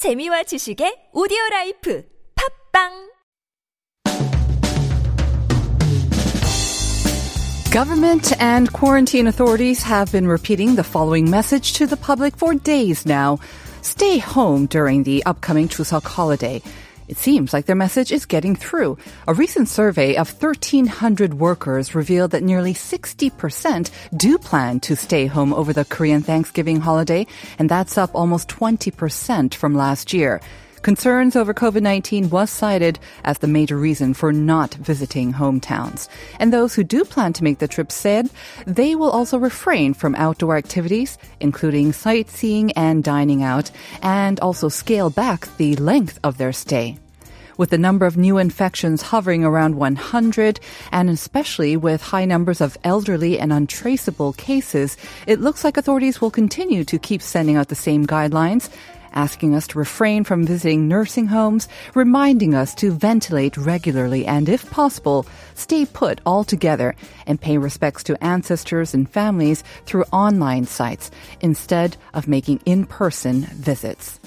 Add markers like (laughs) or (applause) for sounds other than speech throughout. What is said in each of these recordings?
재미와 지식의 오디오 라이프 팝빵 Government and quarantine authorities have been repeating the following message to the public for days now. Stay home during the upcoming Chuseok holiday. It seems like their message is getting through. A recent survey of 1,300 workers revealed that nearly 60% do plan to stay home over the Korean Thanksgiving holiday, and that's up almost 20% from last year. Concerns over COVID-19 was cited as the major reason for not visiting hometowns. And those who do plan to make the trip said they will also refrain from outdoor activities, including sightseeing and dining out, and also scale back the length of their stay. With the number of new infections hovering around 100, and especially with high numbers of elderly and untraceable cases, it looks like authorities will continue to keep sending out the same guidelines asking us to refrain from visiting nursing homes, reminding us to ventilate regularly and, if possible, stay put altogether and pay respects to ancestors and families through online sites instead of making in-person visits.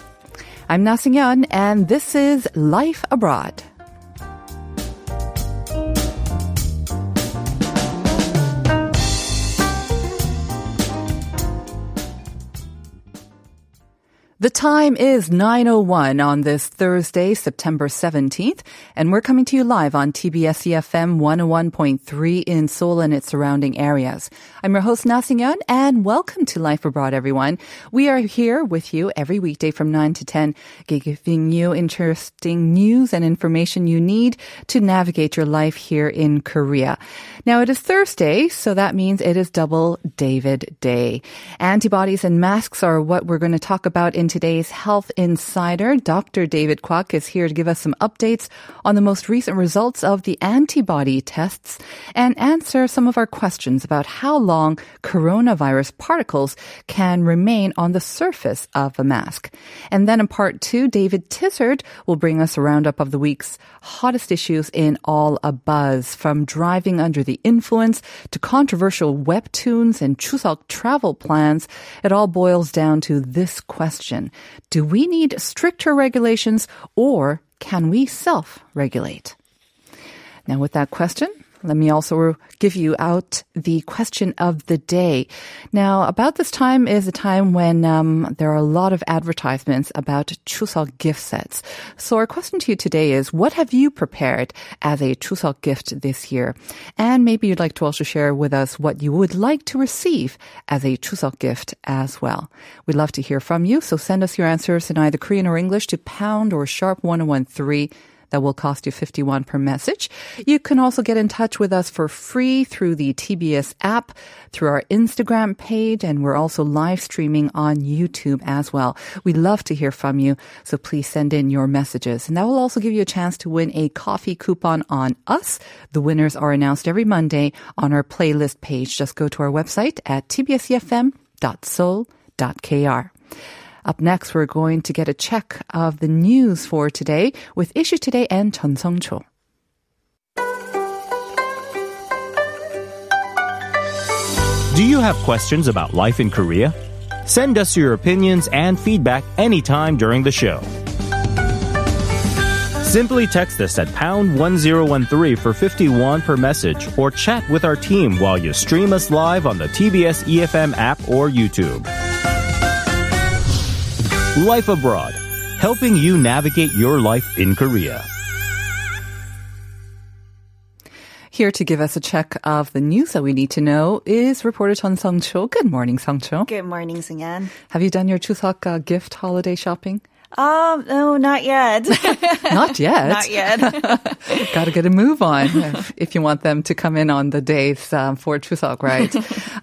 I'm Na Yeon, and this is Life Abroad. The time is 9.01 on this Thursday, September 17th, and we're coming to you live on TBS EFM 101.3 in Seoul and its surrounding areas. I'm your host, Na and welcome to Life Abroad, everyone. We are here with you every weekday from 9 to 10, giving you interesting news and information you need to navigate your life here in Korea. Now, it is Thursday, so that means it is double David Day. Antibodies and masks are what we're going to talk about in today's Health Insider. Dr. David Kwok is here to give us some updates on the most recent results of the antibody tests and answer some of our questions about how long coronavirus particles can remain on the surface of a mask. And then in part two, David Tizard will bring us a roundup of the week's hottest issues in All a Buzz, from driving under the influence to controversial webtoons and Chuseok travel plans. It all boils down to this question. Do we need stricter regulations or can we self-regulate? Now with that question, let me also give you out the question of the day. Now, about this time is a time when um, there are a lot of advertisements about Chuseok gift sets. So our question to you today is, what have you prepared as a Chuseok gift this year? And maybe you'd like to also share with us what you would like to receive as a Chuseok gift as well. We'd love to hear from you, so send us your answers in either Korean or English to pound or sharp 1013 that will cost you 51 per message. You can also get in touch with us for free through the TBS app, through our Instagram page, and we're also live streaming on YouTube as well. We love to hear from you, so please send in your messages. And that will also give you a chance to win a coffee coupon on us. The winners are announced every Monday on our playlist page. Just go to our website at tbsefm.seoul.kr. Up next, we're going to get a check of the news for today with Issue Today and Chun Song Cho. Do you have questions about life in Korea? Send us your opinions and feedback anytime during the show. Simply text us at pound 1013 for 51 per message or chat with our team while you stream us live on the TBS EFM app or YouTube. Life Abroad, helping you navigate your life in Korea. Here to give us a check of the news that we need to know is reporter Chun Sung Cho. Good morning, Sung Cho. Good morning, Singan. Have you done your Chuseok uh, gift holiday shopping? Um, no, not yet. (laughs) Not (laughs) yet. not yet. (laughs) Got to get a move on if, if you want them to come in on the days um, for Chuseok, right?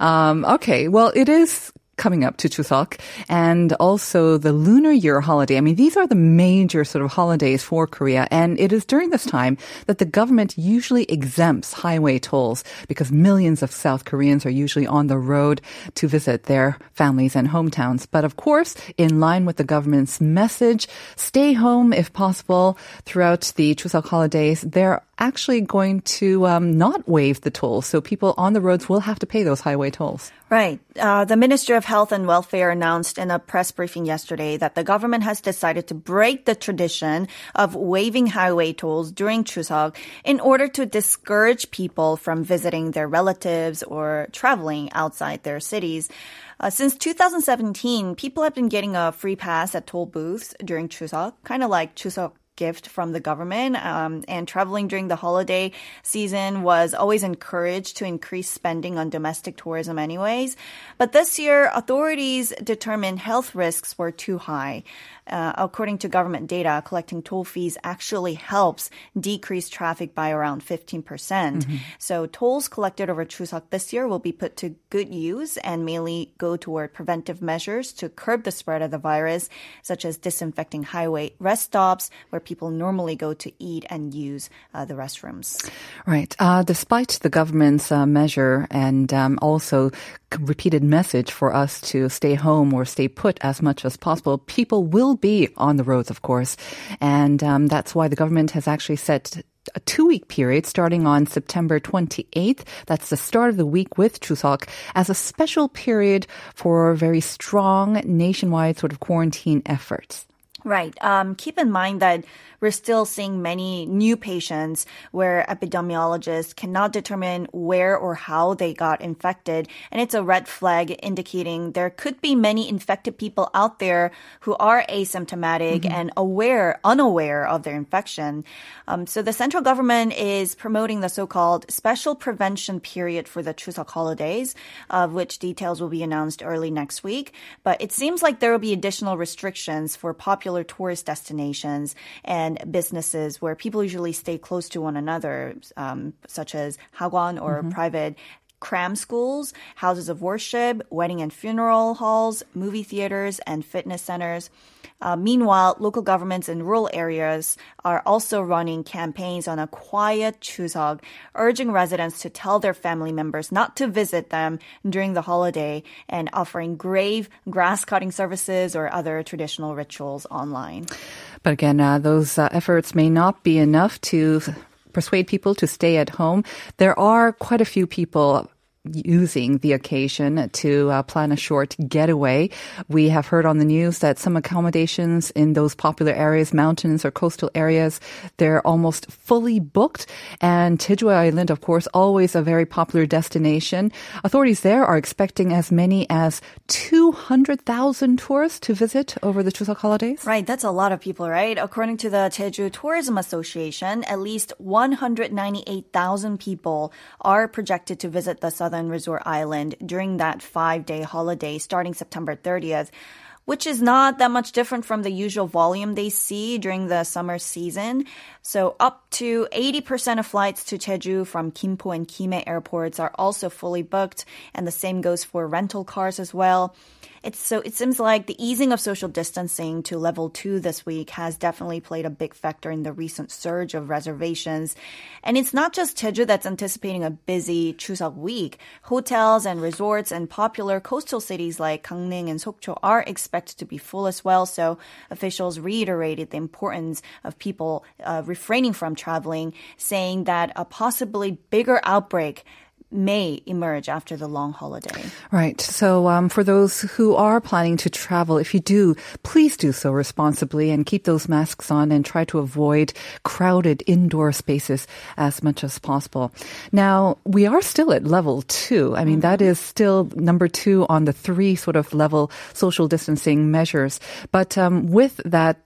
um, okay, well, it is coming up to Chuseok and also the Lunar Year holiday. I mean, these are the major sort of holidays for Korea. And it is during this time that the government usually exempts highway tolls because millions of South Koreans are usually on the road to visit their families and hometowns. But of course, in line with the government's message, stay home if possible throughout the Chuseok holidays. They're actually going to um, not waive the tolls. So people on the roads will have to pay those highway tolls. Right. Uh, the Minister of Health and Welfare announced in a press briefing yesterday that the government has decided to break the tradition of waiving highway tolls during Chuseok in order to discourage people from visiting their relatives or traveling outside their cities. Uh, since 2017, people have been getting a free pass at toll booths during Chuseok, kind of like Chuseok gift from the government. Um, and traveling during the holiday season was always encouraged to increase spending on domestic tourism, anyways. But this year, authorities determined health risks were too high. Uh, according to government data, collecting toll fees actually helps decrease traffic by around 15%. percent So tolls collected over Chuseok this year will be put to good use and mainly go toward preventive measures to curb the spread of the virus, such as disinfecting highway rest stops where people normally go to eat and use uh, the restrooms. Right. Uh, despite the government's uh, measure and um, also repeated message for us to stay home or stay put as much as possible, people will be on the roads, of course. And um, that's why the government has actually set a two week period starting on September 28th. That's the start of the week with Chuseok as a special period for very strong nationwide sort of quarantine efforts. Right. Um, keep in mind that we're still seeing many new patients where epidemiologists cannot determine where or how they got infected. And it's a red flag indicating there could be many infected people out there who are asymptomatic mm-hmm. and aware, unaware of their infection. Um, so the central government is promoting the so-called special prevention period for the Chuseok holidays, of which details will be announced early next week. But it seems like there will be additional restrictions for popular tourist destinations and and businesses where people usually stay close to one another, um, such as hagwon or mm-hmm. private cram schools, houses of worship, wedding and funeral halls, movie theaters, and fitness centers. Uh, meanwhile, local governments in rural areas are also running campaigns on a quiet Chuseok, urging residents to tell their family members not to visit them during the holiday and offering grave grass cutting services or other traditional rituals online. But again, uh, those uh, efforts may not be enough to persuade people to stay at home. There are quite a few people using the occasion to uh, plan a short getaway. We have heard on the news that some accommodations in those popular areas, mountains or coastal areas, they're almost fully booked. And Jeju Island, of course, always a very popular destination. Authorities there are expecting as many as 200,000 tourists to visit over the Chuseok holidays. Right, that's a lot of people, right? According to the Jeju Tourism Association, at least 198,000 people are projected to visit the southern Southern Resort Island during that five day holiday starting September 30th which is not that much different from the usual volume they see during the summer season. So up to 80% of flights to Jeju from Gimpo and Gimhae airports are also fully booked, and the same goes for rental cars as well. It's so it seems like the easing of social distancing to level two this week has definitely played a big factor in the recent surge of reservations. And it's not just Jeju that's anticipating a busy Chuseok week. Hotels and resorts and popular coastal cities like Gangneung and Sokcho are expected to be full as well. So officials reiterated the importance of people uh, refraining from traveling, saying that a possibly bigger outbreak may emerge after the long holiday. Right. So, um, for those who are planning to travel, if you do, please do so responsibly and keep those masks on and try to avoid crowded indoor spaces as much as possible. Now, we are still at level two. I mean, mm-hmm. that is still number two on the three sort of level social distancing measures. But um, with that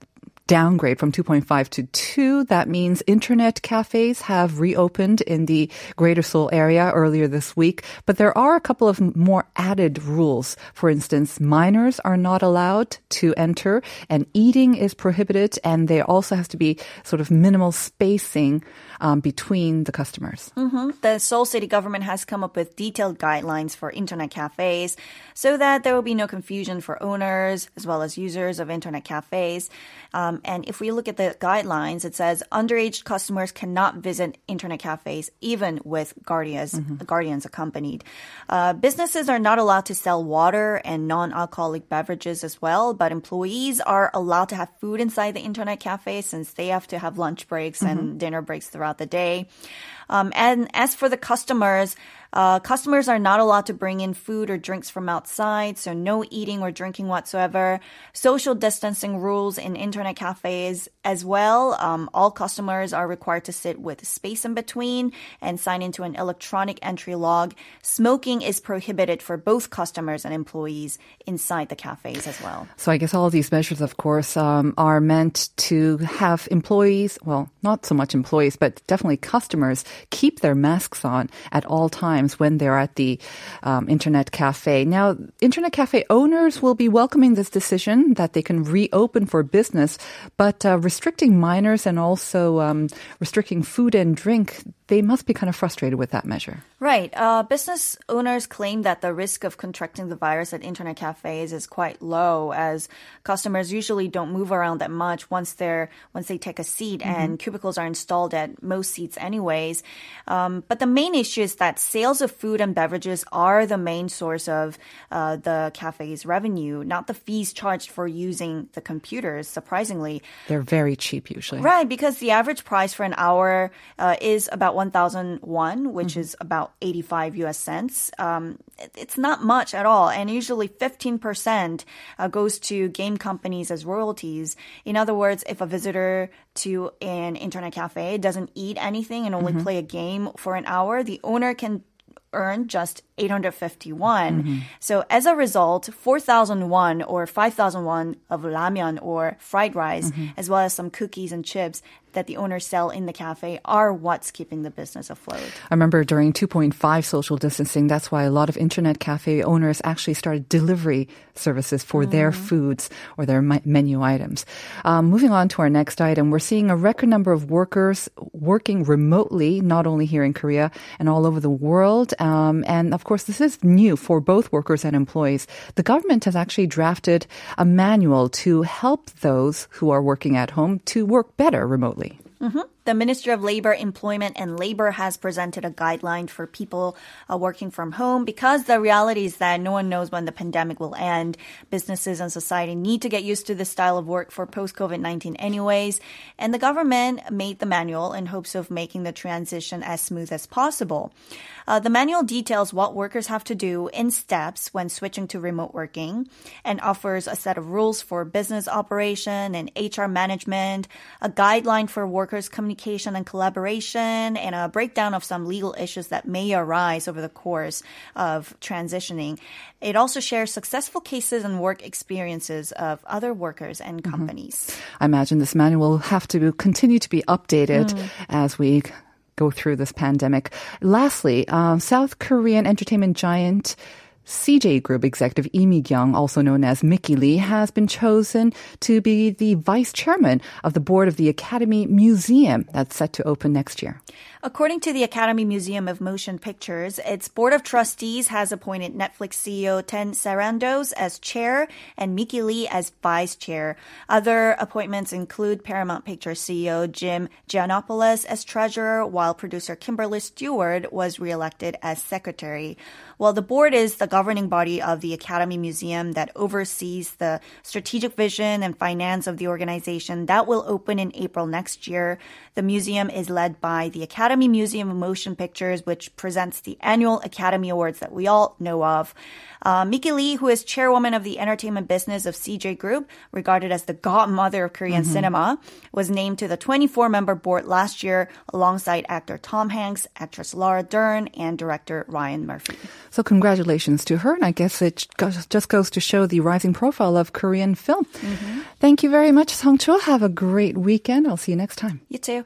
downgrade from 2.5 to 2. That means internet cafes have reopened in the Greater Seoul area earlier this week, but there are a couple of more added rules. For instance, minors are not allowed to enter and eating is prohibited and there also has to be sort of minimal spacing um, between the customers. Mm-hmm. The Seoul city government has come up with detailed guidelines for internet cafes so that there will be no confusion for owners as well as users of internet cafes. Um, and if we look at the guidelines, it says underage customers cannot visit internet cafes even with guardians, mm-hmm. guardians accompanied. Uh, businesses are not allowed to sell water and non-alcoholic beverages as well, but employees are allowed to have food inside the internet cafe since they have to have lunch breaks mm-hmm. and dinner breaks throughout the day. Um, and as for the customers, Uh, customers are not allowed to bring in food or drinks from outside, so no eating or drinking whatsoever. Social distancing rules in internet cafes as well. Um, all customers are required to sit with space in between and sign into an electronic entry log. Smoking is prohibited for both customers and employees inside the cafes as well. So I guess all these measures, of course, um, are meant to have employees, well, not so much employees, but definitely customers keep their masks on at all times when they're at the um, internet cafe. Now, internet cafe owners will be welcoming this decision that they can reopen for business, but uh, restricting minors and also um, restricting food and drink, they must be kind of frustrated with that measure. Right. Uh, business owners claim that the risk of contracting the virus at internet cafes is quite low, as customers usually don't move around that much once they're once they take a seat, mm-hmm. and cubicles are installed at most seats anyways. Um, but the main issue is that sales of food and beverages are the main source of uh, the cafe's revenue, not the fees charged for using the computers. Surprisingly, they're very cheap usually. Right, because the average price for an hour uh, is about 1,001, which mm-hmm. is about 85 US cents. Um, it's not much at all. And usually 15% uh, goes to game companies as royalties. In other words, if a visitor to an internet cafe doesn't eat anything and only mm-hmm. play a game for an hour, the owner can earn just 851. Mm-hmm. So as a result, 4,001 or 5,001 of ramen or fried rice, mm-hmm. as well as some cookies and chips, that the owners sell in the cafe are what's keeping the business afloat. I remember during 2.5 social distancing, that's why a lot of internet cafe owners actually started delivery services for mm their foods or their menu items. Um, moving on to our next item, we're seeing a record number of workers working remotely, not only here in Korea and all over the world. Um, and of course, this is new for both workers and employees. The government has actually drafted a manual to help those who are working at home to work better remotely. Mm-hmm. The Ministry of Labor, Employment and Labor has presented a guideline for people uh, working from home because the reality is that no one knows when the pandemic will end. Businesses and society need to get used to this style of work for post COVID 19 anyways. And the government made the manual in hopes of making the transition as smooth as possible. Uh, the manual details what workers have to do in steps when switching to remote working and offers a set of rules for business operation and HR management, a guideline for workers' communication and collaboration, and a breakdown of some legal issues that may arise over the course of transitioning. It also shares successful cases and work experiences of other workers and mm-hmm. companies. Mm-hmm. I imagine this manual will have to continue to be updated mm. as we go through this pandemic. Lastly, um, South Korean entertainment giant CJ Group executive Lee Mi-kyung, also known as Mickey Lee, has been chosen to be the vice chairman of the board of the Academy Museum that's set to open next year. According to the Academy Museum of Motion Pictures, its board of trustees has appointed Netflix CEO Ted Sarandos as chair and Mickey Lee as vice chair. Other appointments include Paramount Pictures CEO Jim Gianopulos as treasurer, while producer Kimberly Steward was reelected as secretary. Well, the board is the governing body of the Academy Museum that oversees the strategic vision and finance of the organization that will open in April next year. The museum is led by the Academy Museum of Motion Pictures, which presents the annual Academy Awards that we all know of. Uh, Mickey Lee, who is chairwoman of the entertainment business of CJ Group, regarded as the godmother of Korean mm-hmm. cinema, was named to the 24 member board last year alongside actor Tom Hanks, actress Laura Dern, and director Ryan Murphy. So, congratulations to her. And I guess it just goes to show the rising profile of Korean film. Mm-hmm. Thank you very much, Song Cho. Have a great weekend. I'll see you next time. You too.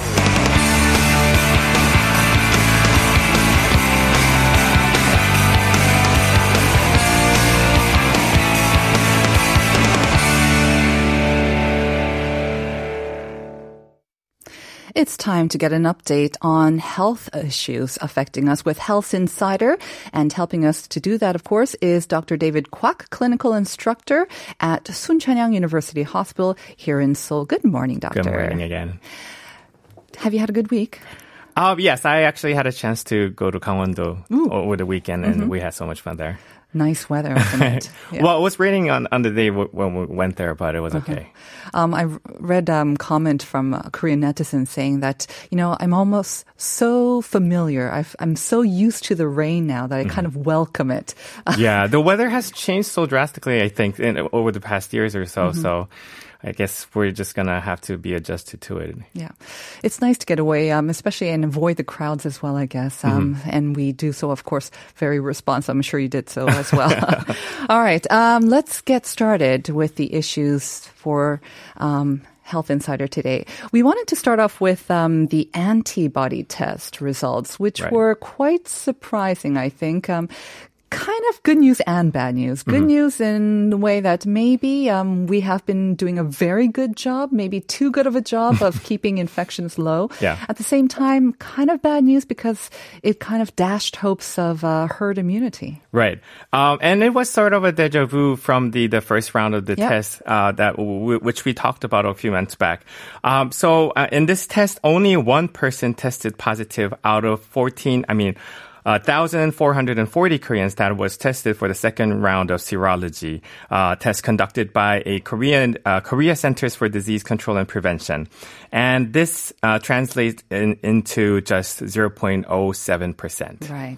It's time to get an update on health issues affecting us with Health Insider. And helping us to do that, of course, is Dr. David Kwak, clinical instructor at Soonchunhyang University Hospital here in Seoul. Good morning, doctor. Good morning again. Have you had a good week? Um, yes, I actually had a chance to go to Gangwon-do over the weekend, and Mm-hmm. we had so much fun there. Nice weather, (laughs) it? Yeah. Well, it was raining on, on the day w- when we went there, but it was okay. Um, I read um, comment from a Korean netizen saying that you know I'm almost so familiar. I've, I'm so used to the rain now that I kind of welcome it. yeah, the weather has changed so drastically. I think in, over the past years or so. Mm-hmm. So, I guess we're just gonna have to be adjusted to it. Yeah, it's nice to get away, um, especially and avoid the crowds as well. I guess, um, and we do so, of course, very responsive. I'm sure you did so as well. (laughs) (laughs) All right, um, let's get started with the issues for. Um, Health Insider today. We wanted to start off with um, the antibody test results, which Right. were quite surprising, I think. Um, kind of good news and bad news. Mm-hmm. Good news in the way that maybe um, we have been doing a very good job, maybe too good of a job of (laughs) keeping infections low. Yeah. At the same time, kind of bad news because it kind of dashed hopes of uh, herd immunity. Right. Um, and it was sort of a deja vu from the, the first round of the Yep. test uh, that w- which we talked about a few months back. Um, so uh, in this test, only one person tested positive out of 14. I mean. Uh, 1,440 Koreans that was tested for the second round of serology uh, test conducted by a Korean uh, Korea Centers for Disease Control and Prevention, and this uh, translates in, into just 0.07 percent. Right.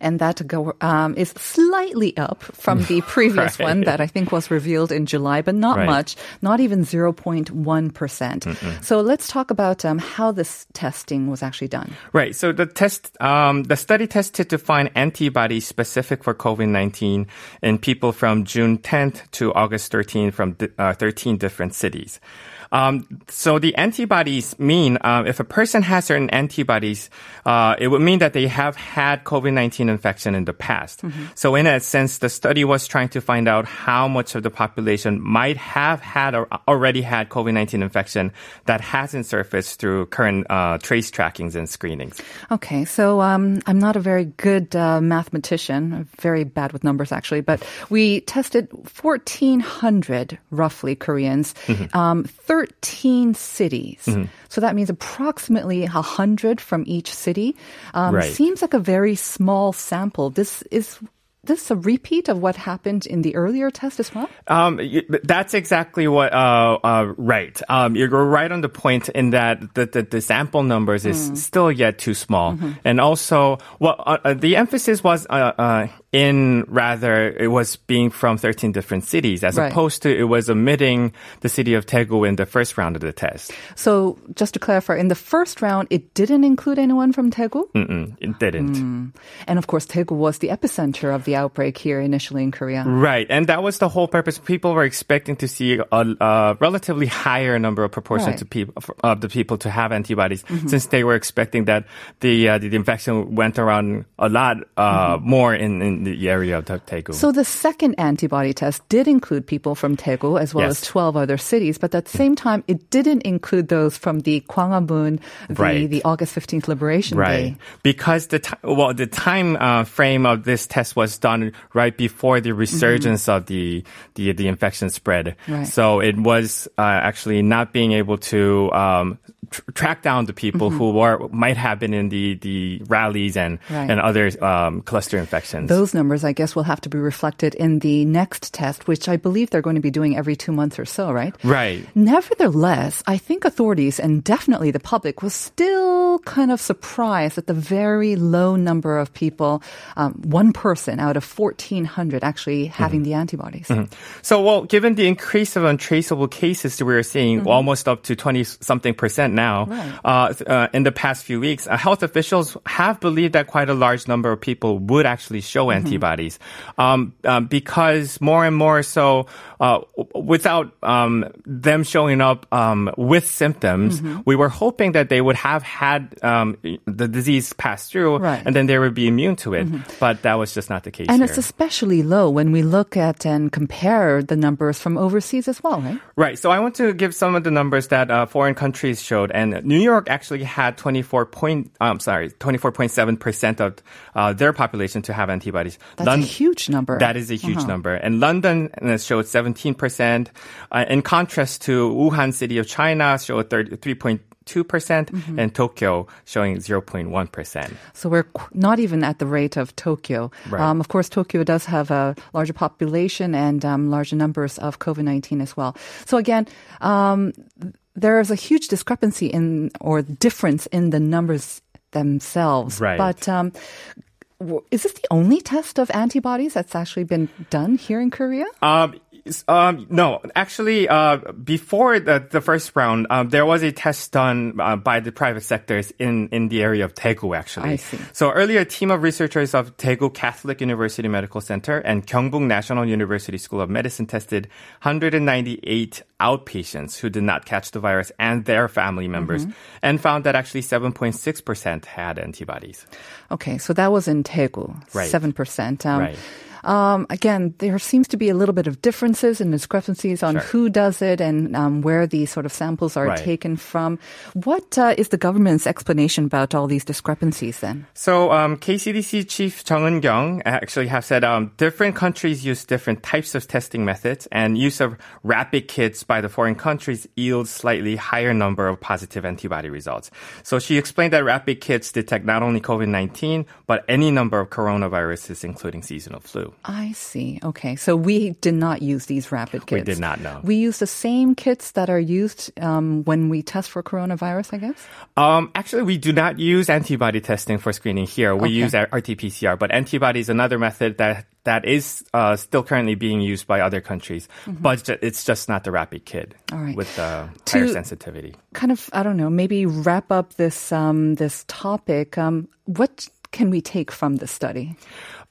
And that go, um, is slightly up from the (laughs) previous Right. one that I think was revealed in July, but not Right. much, not even 0.1%. So let's talk about um, how this testing was actually done. Right. So the test, um, the study tested to find antibodies specific for COVID-19 in people from June 10th to August 13th from uh, 13 different cities. Um, so the antibodies mean uh, if a person has certain antibodies, uh, it would mean that they have had COVID-19 infection in the past. So in a sense, the study was trying to find out how much of the population might have had or already had COVID-19 infection that hasn't surfaced through current uh, trace trackings and screenings. Okay, so um, I'm not a very good uh, mathematician, I'm very bad with numbers actually, but we tested 1,400 roughly Koreans, Mm-hmm. um, 13 cities. So that means approximately 100 from each city. Um, Right. Seems like a very small sample. This is this a repeat of what happened in the earlier test as well? Um, that's exactly what. Uh, uh, right. Um, you're right on the point in that the the, the sample numbers is still yet too small, and also, well, uh, uh, the emphasis was uh, uh, in rather it was being from 13 different cities as Right. opposed to it was omitting the city of Daegu in the first round of the test. So just to clarify, in the first round, it didn't include anyone from Daegu? Mm-mm, it didn't. And of course, Daegu was the epicenter of the outbreak here initially in Korea. Right, and that was the whole purpose. People were expecting to see a, a relatively higher number of proportion Right. to people of the people to have antibodies, since they were expecting that the uh, the infection went around a lot uh, more in, in the area of Daegu. So the second antibody test did include people from Daegu as well Yes. as 12 other cities, but at the same time, it didn't include those from the Gwanghwamun, the, Right. the August 15th Liberation Right, Day. because the ti well, the time uh, frame of this test was done right before the resurgence of the, the the infection spread. Right. So it was uh, actually not being able to um, tr- track down the people who were might have been in the the rallies and Right. and other um, cluster infections. Those numbers, I guess, will have to be reflected in the next test, which I believe they're going to be doing every two months or so, right? right. Nevertheless, I think authorities and definitely the public was still kind of surprised at the very low number of people, um, one person out of 1,400 actually having the antibodies. So, well, given the increase of untraceable cases that we're seeing, almost up to 20 something percent now, Right. uh, uh, in the past few weeks, uh, health officials have believed that quite a large number of people would actually show antibodies, um, um, because more and more so, uh, without um, them showing up um, with symptoms, we were hoping that they would have had um, the disease pass through, Right. and then they would be immune to it. But that was just not the case. And here. it's especially low when we look at and compare the numbers from overseas as well, right? Right. So I want to give some of the numbers that uh, foreign countries showed, and New York actually had 24 point, um, sorry, 24.7 percent of uh, their population to have antibodies. That's Lon- a huge number. That is a huge Uh-huh. number. And London uh, showed 17 percent. Uh, in contrast to Wuhan, city of China, showed 3.2 percent, Mm-hmm. and Tokyo showing 0.1 percent. So we're qu- not even at the rate of Tokyo. Right. Um, of course, Tokyo does have a larger population and um, larger numbers of COVID 19 as well. So again, um, there is a huge discrepancy in or difference in the numbers themselves. Right. But um, is this the only test of antibodies that's actually been done here in Korea? Um, um, no, actually, uh, before the, the first round, um, there was a test done uh, by the private sectors in, in the area of Daegu, actually. I see. So earlier, a team of researchers of Daegu Catholic University Medical Center and Kyungpook National University School of Medicine tested 198 outpatients who did not catch the virus and their family members Mm-hmm. and found that actually 7.6% had antibodies. Okay, so that was in Daegu, Right. 7%. Um, Right. Um, again, there seems to be a little bit of differences and discrepancies on Sure. who does it and um, where these sort of samples are Right. taken from. What uh, is the government's explanation about all these discrepancies then? So, um, KCDC Chief Jung Eun-kyung actually have said um, different countries use different types of testing methods, and use of rapid kits by the foreign countries yields slightly higher number of positive antibody results. So she explained that rapid kits detect not only COVID-19 but any number of coronaviruses, including seasonal flu. I see. Okay, so we did not use these rapid kits. We did not, no. We use the same kits that are used um, when we test for coronavirus, I guess. Um, actually, we do not use antibody testing for screening here. We Okay. use RT-PCR, but antibody is another method that that is uh, still currently being used by other countries, but it's just not the rapid kit Mm-hmm. Right. with uh, To- higher sensitivity. Kind of, I don't know. Maybe wrap up this um, this topic. Um, what can we take from this study?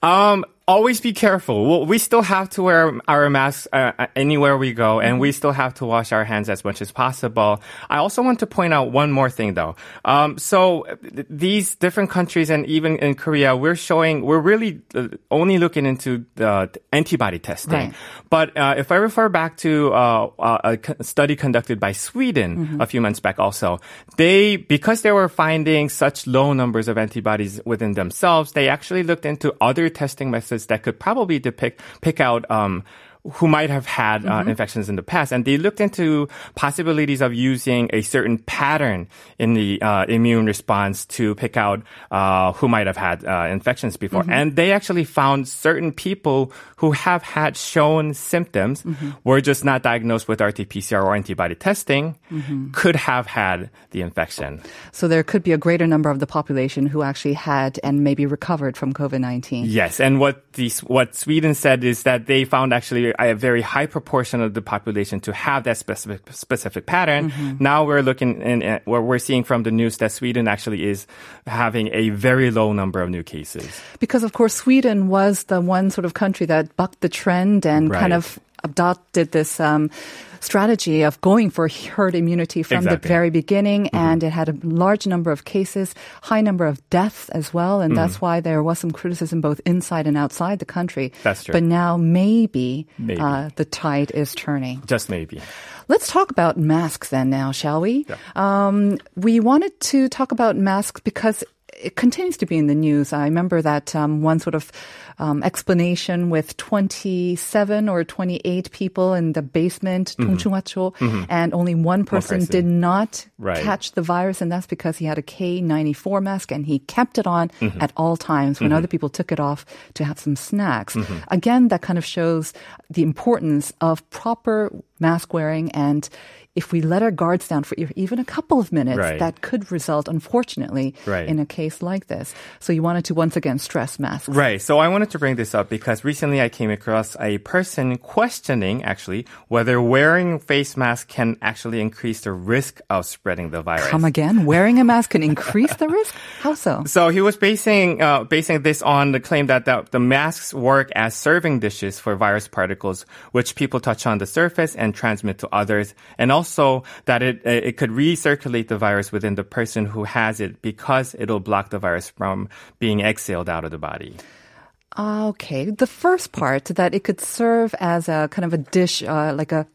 Um, always be careful. Well, we still have to wear our masks uh, uh, anywhere we go, and we still have to wash our hands as much as possible. I also want to point out one more thing, though. Um, so th- these different countries, and even in Korea, we're showing we're really uh, only looking into the antibody testing. Right. But uh, if I refer back to uh, uh, a study conducted by Sweden Mm-hmm. a few months back, also they because they were finding such low numbers of antibodies within themselves, they actually looked into other testing methods that could probably depict pick out. Um, who might have had uh, Mm-hmm. infections in the past, and they looked into possibilities of using a certain pattern in the uh, immune response to pick out uh, who might have had uh, infections before. Mm-hmm. And they actually found certain people who have had shown symptoms Mm-hmm. were just not diagnosed with RT-PCR or antibody testing Mm-hmm. could have had the infection. So there could be a greater number of the population who actually had and maybe recovered from COVID nineteen. Yes, and what the what Sweden said is that they found actually a very high proportion of the population to have that specific specific pattern. Mm-hmm. Now we're looking in uh, what we're seeing from the news that Sweden actually is having a very low number of new cases. Because of course Sweden was the one sort of country that bucked the trend and kind of adopted this um, strategy of going for herd immunity from the very beginning, and it had a large number of cases, high number of deaths as well, and that's why there was some criticism both inside and outside the country. That's true. But now maybe, Maybe. Uh, the tide is turning. Just maybe. Let's talk about masks then now, shall we? Um, we wanted to talk about masks because it continues to be in the news. I remember that um, one sort of um, explanation with 27 or 28 people in the basement, mm-hmm. mm-hmm. and only one person, one person. did not right. catch the virus, and that's because he had a K94 mask and he kept it on mm-hmm. at all times when mm-hmm. other people took it off to have some snacks. Mm-hmm. Again, that kind of shows the importance of proper mask wearing and if we let our guards down for even a couple of minutes, Right. that could result, unfortunately, Right. in a case like this. So you wanted to once again stress masks. Right. So I wanted to bring this up because recently I came across a person questioning actually whether wearing face masks can actually increase the risk of spreading the virus. Come again? Wearing a mask can increase the risk? How so? So he was basing uh, basing this on the claim that the, the masks work as serving dishes for virus particles, which people touch on the surface and transmit to others, and also that it it could recirculate the virus within the person who has it because it'll block the virus from being exhaled out of the body. Ah, Okay. The first part that it could serve as a kind of a dish, uh, like a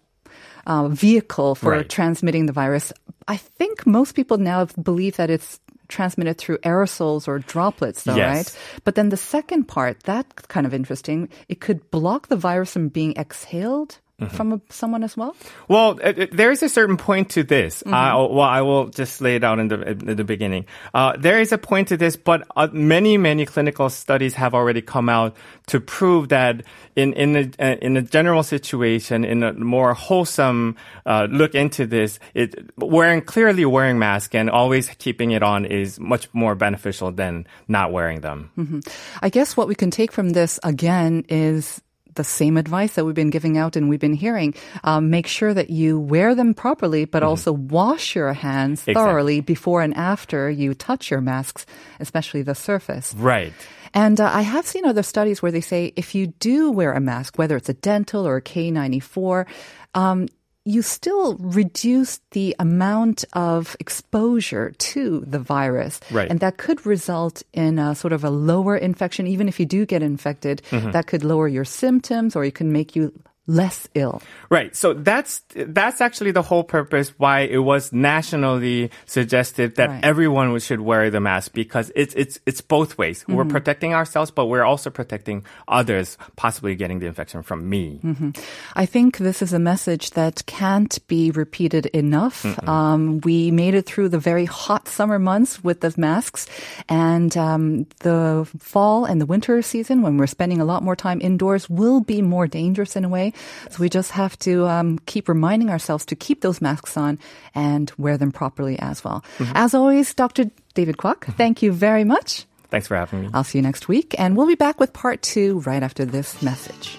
uh, vehicle for Right. transmitting the virus. I think most people now believe that it's transmitted through aerosols or droplets, though, Yes. right? But then the second part, that kind of interesting. It could block the virus from being exhaled Mm-hmm. from a, someone as well. Well, it, it- there is a certain point to this. Uh, well, I will just lay it out in the in the beginning. Uh, there is a point to this, but uh, many many clinical studies have already come out to prove that in in a uh, in a general situation, in a more wholesome uh, look into this, it wearing clearly wearing mask and always keeping it on is much more beneficial than not wearing them. I guess what we can take from this again is the same advice that we've been giving out and we've been hearing. Um, make sure that you wear them properly, but also wash your hands Exactly. thoroughly before and after you touch your masks, especially the surface. Right. And uh, I have seen other studies where they say if you do wear a mask, whether it's a dental or a K94, um, you still reduce the amount of exposure to the virus. Right. And that could result in a sort of a lower infection. Even if you do get infected, mm-hmm. that could lower your symptoms or it can make you less ill. Right. So that's that's actually the whole purpose why it was nationally suggested that Right. everyone should wear the mask because it's it's it's both ways. Mm-hmm. We're protecting ourselves, but we're also protecting others possibly getting the infection from me. Mm-hmm. I think this is a message that can't be repeated enough. Um, we made it through the very hot summer months with the masks, and um, the fall and the winter season, when we're spending a lot more time indoors, will be more dangerous in a way. So we just have to um, keep reminding ourselves to keep those masks on and wear them properly as well. As always, Dr. David Kwok, thank you very much. Thanks for having me. I'll see you next week, and we'll be back with part two right after this message.